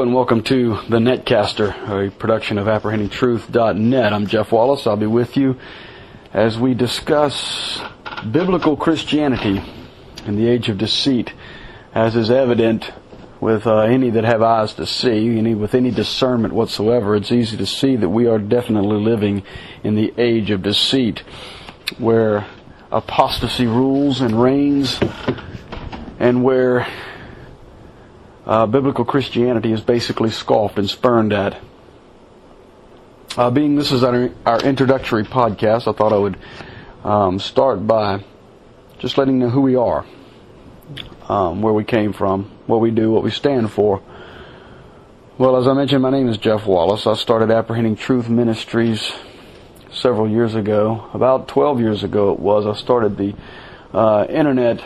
And welcome to The Netcaster, a production of ApprehendingTruth.net. I'm Jeff Wallace. I'll be with you as we discuss biblical Christianity in the age of deceit, as is evident with uh, any that have eyes to see, any with any discernment whatsoever. It's easy to see that we are definitely living in the age of deceit, where apostasy rules and reigns, and where uh, biblical Christianity is basically scoffed and spurned at. Uh, being this is our, our, introductory podcast, I thought I would um, start by just letting you know who we are, um, where we came from, what we do, what we stand for. Well, as I mentioned, my name is Jeff Wallace. I started Apprehending Truth Ministries several years ago. About 12 years ago it was. I started the uh, internet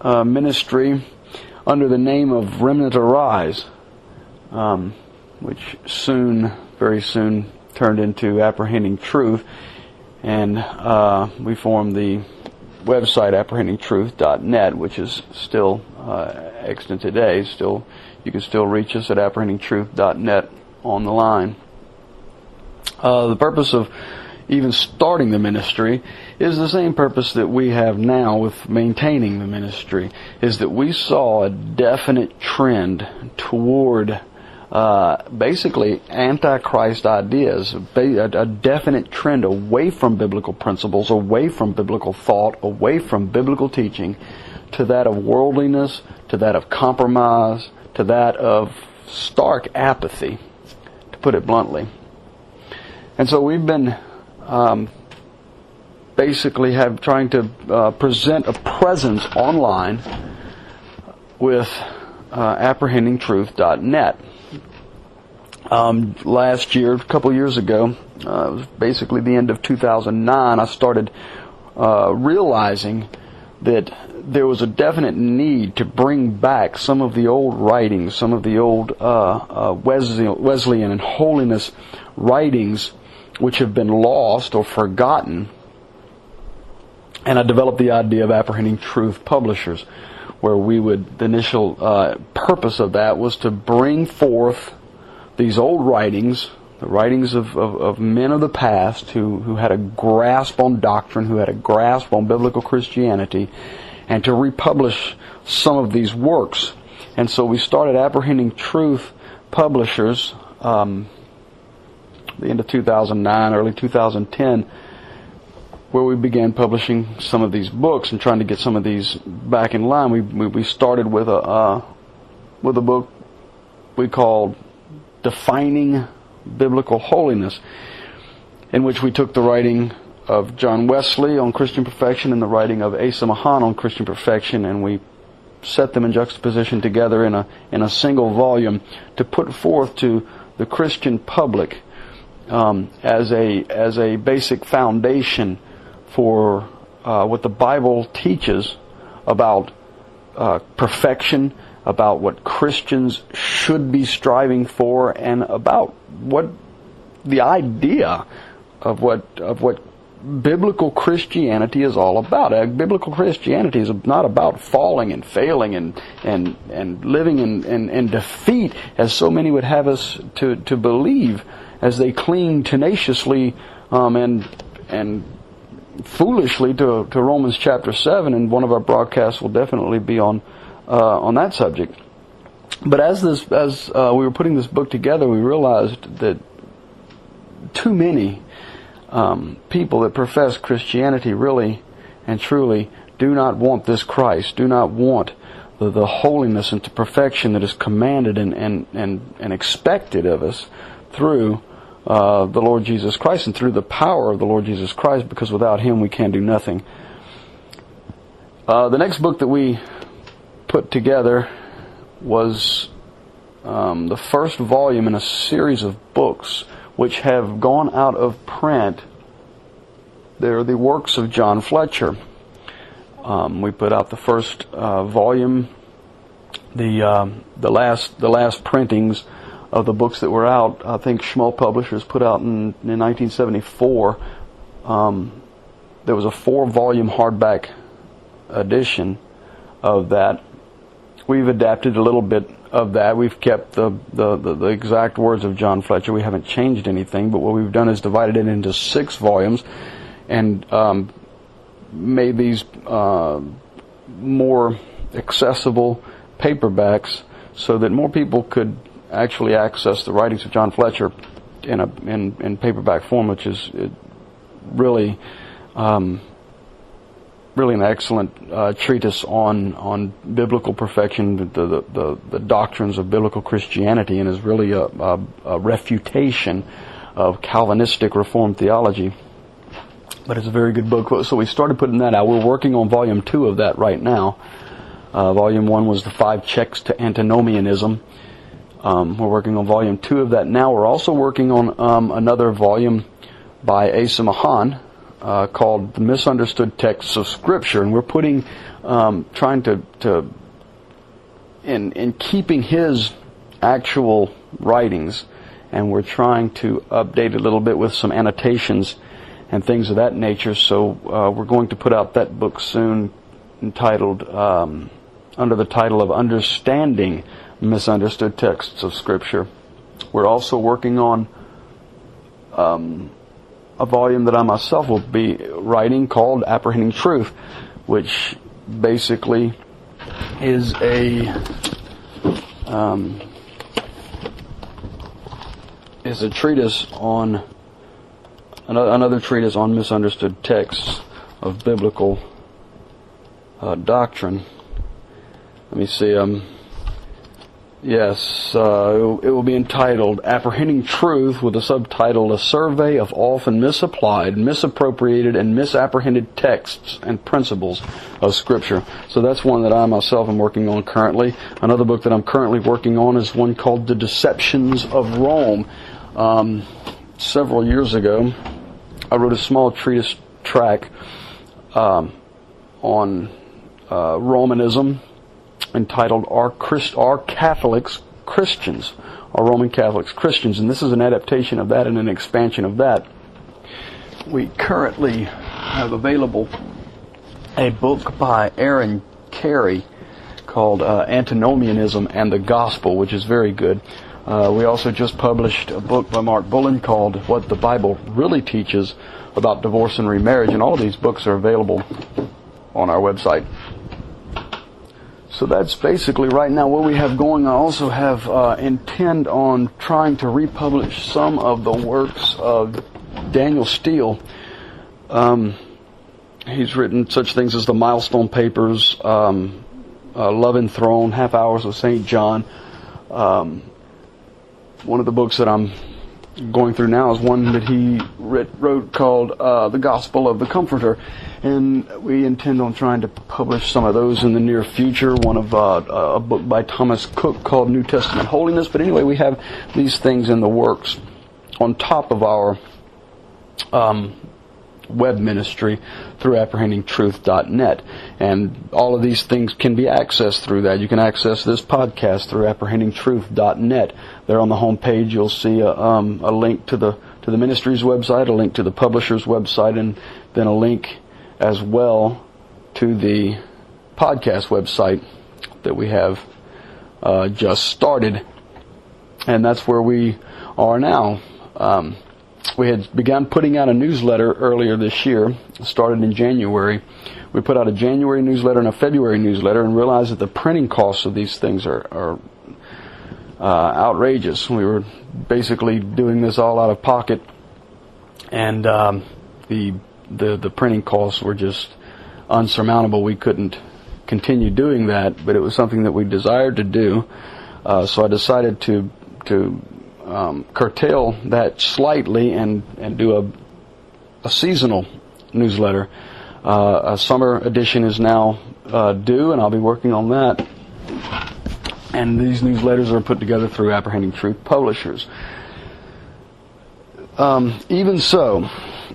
uh, ministry under the name of Remnant Arise, um, which soon, very soon, turned into Apprehending Truth, and uh, we formed the website apprehendingtruth.net, which is still uh, extant today. Still, you can still reach us at apprehendingtruth.net on the line. Uh, the purpose of even starting the ministry is the same purpose that we have now with maintaining the ministry, is that we saw a definite trend toward uh, basically antichrist ideas, a, definite trend away from biblical principles, away from biblical thought, away from biblical teaching, to that of worldliness, to that of compromise, to that of stark apathy, to put it bluntly. And so we've been um, basically have trying to uh, present a presence online with uh, apprehendingtruth.net. Um, last year, a couple years ago, uh, it was basically the end of 2009, I started uh, realizing that there was a definite need to bring back some of the old writings, some of the old uh, uh, Wesleyan and holiness writings which have been lost or forgotten. And I developed the idea of apprehending truth publishers, where we would, the initial uh, purpose of that was to bring forth these old writings, the writings of, of, of, men of the past who, who had a grasp on doctrine, who had a grasp on biblical Christianity, and to republish some of these works. And so we started apprehending truth publishers. Um, the end of 2009, early 2010, where we began publishing some of these books and trying to get some of these back in line. We we, we started with a uh, with a book we called "Defining Biblical Holiness," in which we took the writing of John Wesley on Christian perfection and the writing of Asa Mahan on Christian perfection, and we set them in juxtaposition together in a in a single volume to put forth to the Christian public um, as a as a basic foundation for uh, what the Bible teaches about uh, perfection, about what Christians should be striving for, and about what the idea of what of what biblical Christianity is all about. Uh, biblical Christianity is not about falling and failing and and and living in, in, in defeat, as so many would have us to to believe as they cling tenaciously um, and and foolishly to, to Romans chapter seven, and one of our broadcasts will definitely be on uh, on that subject. But as this as uh, we were putting this book together, we realized that too many um, people that profess Christianity really and truly do not want this Christ, do not want the, holiness and the perfection that is commanded and, and, and, and expected of us through uh, the Lord Jesus Christ and through the power of the Lord Jesus Christ, because without Him we can do nothing. Uh, the next book that we put together was um, the first volume in a series of books which have gone out of print. They're the works of John Fletcher. Um, we put out the first uh, volume, the uh, the last the last printings of the books that were out. I think Schmul Publishers put out in, in 1974. Um, there was a four-volume hardback edition of that, we've adapted a little bit of that. We've kept the, the, the, the, exact words of John Fletcher. We haven't changed anything, but what we've done is divided it into six volumes and um, made these uh, more accessible paperbacks so that more people could actually access the writings of John Fletcher in a in, in paperback form, which is really um, really an excellent uh, treatise on on biblical perfection, the, the, the, the, doctrines of biblical Christianity, and is really a, a, a, refutation of Calvinistic Reformed theology. But it's a very good book. So we started putting that out. We're working on volume two of that right now. Uh, volume one was the five checks to antinomianism. Um, we're working on volume two of that now. We're also working on um, another volume by Asa Mahan, uh, called The Misunderstood Texts of Scripture, and we're putting, um, trying to, to in, in keeping his actual writings, and we're trying to update a little bit with some annotations and things of that nature. So uh, we're going to put out that book soon, entitled um, under the title of Understanding Misunderstood Texts of Scripture. We're also working on um, a volume that I myself will be writing called Apprehending Truth, which basically is a um, is a treatise on another, treatise on misunderstood texts of biblical uh, doctrine. Let me see. Um, Yes, uh, it will be entitled Apprehending Truth with a subtitle A Survey of Often Misapplied, Misappropriated, and Misapprehended Texts and Principles of Scripture. So that's one that I myself am working on currently. Another book that I'm currently working on is one called The Deceptions of Rome. Um, several years ago, I wrote a small treatise track um, on uh, Romanism entitled Are, Christ, Are Catholics Christians? Are Roman Catholics Christians? And this is an adaptation of that and an expansion of that. We currently have available a book by Aaron Carey called uh, Antinomianism and the Gospel, which is very good. Uh, we also just published a book by Mark Bullen called What the Bible Really Teaches about Divorce and Remarriage, and all of these books are available on our website. So that's basically right now what we have going. I also have uh, intend on trying to republish some of the works of Daniel Steele. Um, he's written such things as the Milestone Papers, um, uh, Love Enthroned, Half Hours of St. John. Um, one of the books that I'm going through now is one that he wrote called uh, The Gospel of the Comforter and we intend on trying to publish some of those in the near future. One of uh, a book by Thomas Cook called New Testament Holiness. But anyway, we have these things in the works on top of our um, web ministry through apprehendingtruth.net. And all of these things can be accessed through that. You can access this podcast through apprehendingtruth.net. There on the home page, you'll see a, um, a link to the to the ministry's website, a link to the publisher's website, and then a link as well to the podcast website that we have uh, just started. And that's where we are now. Um, we had begun putting out a newsletter earlier this year, started in January. We put out a January newsletter and a February newsletter and realized that the printing costs of these things are, are uh, outrageous. We were basically doing this all out of pocket, and um, the the the printing costs were just unsurmountable. We couldn't continue doing that, but it was something that we desired to do. Uh, so I decided to to um, curtail that slightly and and do a a seasonal newsletter. Uh, a summer edition is now uh, due, and I'll be working on that. And these newsletters are put together through Apprehending Truth Publishers. Um, even so,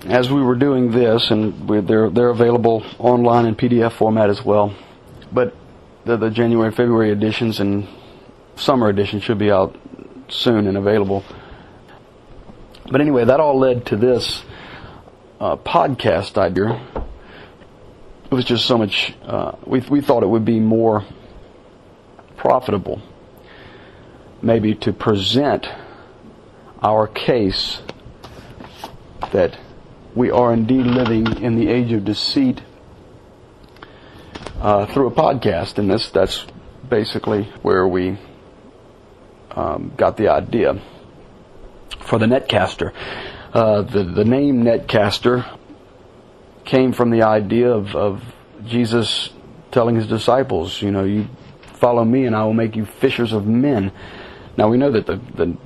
as we were doing this, and they're they're available online in PDF format as well, but the, the January February editions and summer edition should be out soon and available. But anyway, that all led to this uh, podcast idea. It was just so much. Uh, we we thought it would be more profitable maybe to present our case that we are indeed living in the age of deceit uh, through a podcast, and this that's basically where we um, got the idea for the netcaster. Uh, the the name netcaster came from the idea of, of Jesus telling his disciples, you know, you follow me and I will make you fishers of men. Now we know that the, the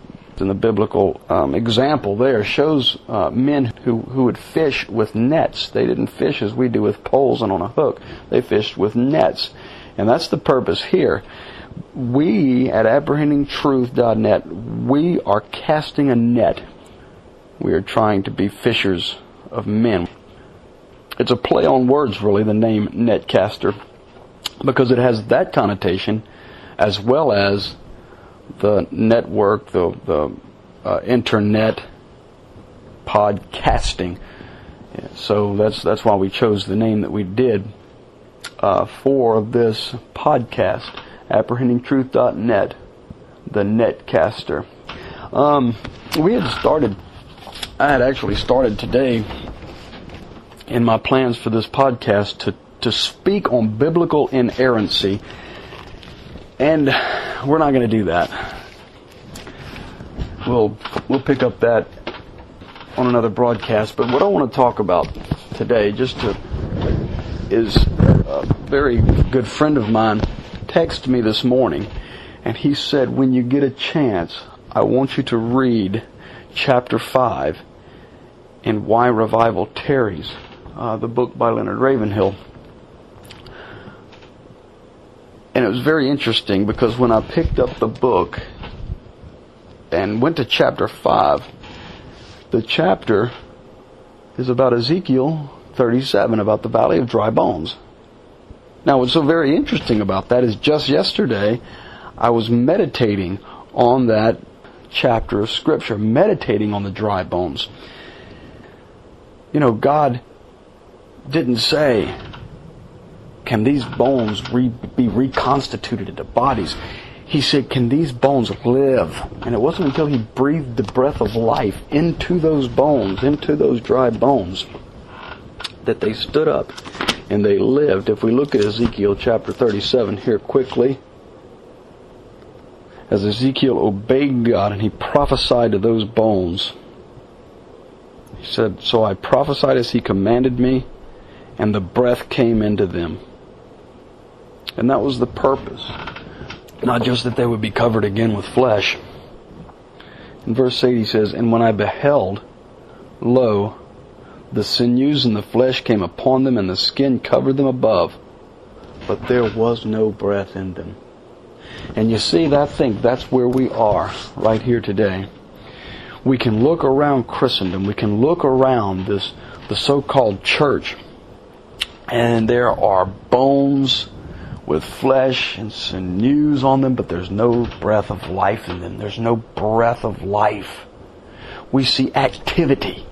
in the biblical um, example there shows uh, men who, who would fish with nets. They didn't fish as we do with poles and on a hook. They fished with nets. And that's the purpose here. We at apprehendingtruth.net, we are casting a net. We are trying to be fishers of men. It's a play on words, really, the name netcaster, because it has that connotation as well as the network, the, the uh, internet podcasting. So that's that's why we chose the name that we did uh, for this podcast, apprehendingtruth.net, the netcaster. Um, we had started. I had actually started today in my plans for this podcast to to speak on biblical inerrancy and we're not going to do that. We'll we'll pick up that on another broadcast. But what I want to talk about today, just to, is a very good friend of mine texted me this morning, and he said, "When you get a chance, I want you to read chapter five in Why Revival Tarries, uh, the book by Leonard Ravenhill." And it was very interesting because when I picked up the book and went to chapter 5, the chapter is about Ezekiel 37, about the valley of dry bones. Now, what's so very interesting about that is just yesterday I was meditating on that chapter of Scripture, meditating on the dry bones. You know, God didn't say, can these bones re- be reconstituted into bodies? He said, Can these bones live? And it wasn't until he breathed the breath of life into those bones, into those dry bones, that they stood up and they lived. If we look at Ezekiel chapter 37 here quickly, as Ezekiel obeyed God and he prophesied to those bones, he said, So I prophesied as he commanded me, and the breath came into them. And that was the purpose. Not just that they would be covered again with flesh. In verse 8 he says, And when I beheld, lo, the sinews and the flesh came upon them, and the skin covered them above, but there was no breath in them. And you see, I think that's where we are right here today. We can look around Christendom, we can look around this, the so-called church, and there are bones with flesh and sinews on them, but there's no breath of life in them. There's no breath of life. We see activity.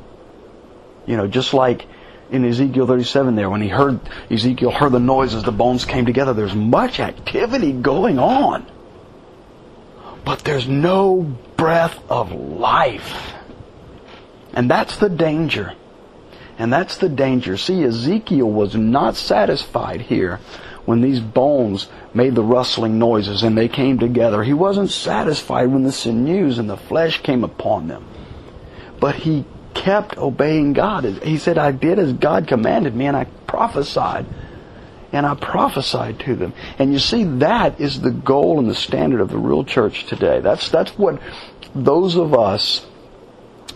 You know, just like in Ezekiel 37 there, when he heard, Ezekiel heard the noise as the bones came together, there's much activity going on. But there's no breath of life. And that's the danger. And that's the danger. See, Ezekiel was not satisfied here when these bones made the rustling noises and they came together. He wasn't satisfied when the sinews and the flesh came upon them. But he kept obeying God. He said, I did as God commanded me and I prophesied. And I prophesied to them. And you see, that is the goal and the standard of the real church today. That's, that's what those of us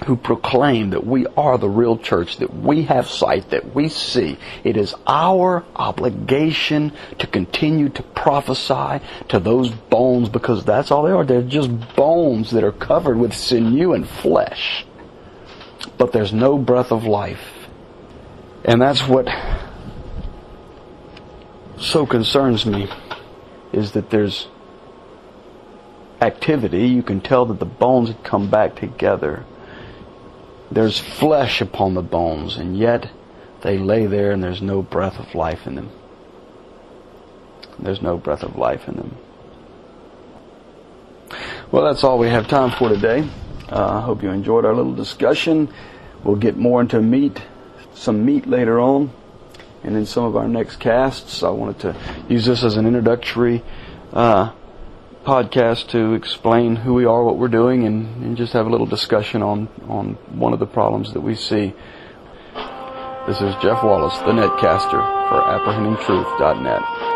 who proclaim that we are the real church, that we have sight, that we see. It is our obligation to continue to prophesy to those bones because that's all they are. They're just bones that are covered with sinew and flesh. But there's no breath of life. And that's what so concerns me is that there's activity. You can tell that the bones had come back together there's flesh upon the bones, and yet they lay there and there's no breath of life in them. There's no breath of life in them. Well, that's all we have time for today. I uh, hope you enjoyed our little discussion. We'll get more into meat, some meat later on, and in some of our next casts. I wanted to use this as an introductory uh, podcast to explain who we are, what we're doing, and, and just have a little discussion on, on one of the problems that we see. This is Jeff Wallace, the netcaster for apprehendingtruth.net.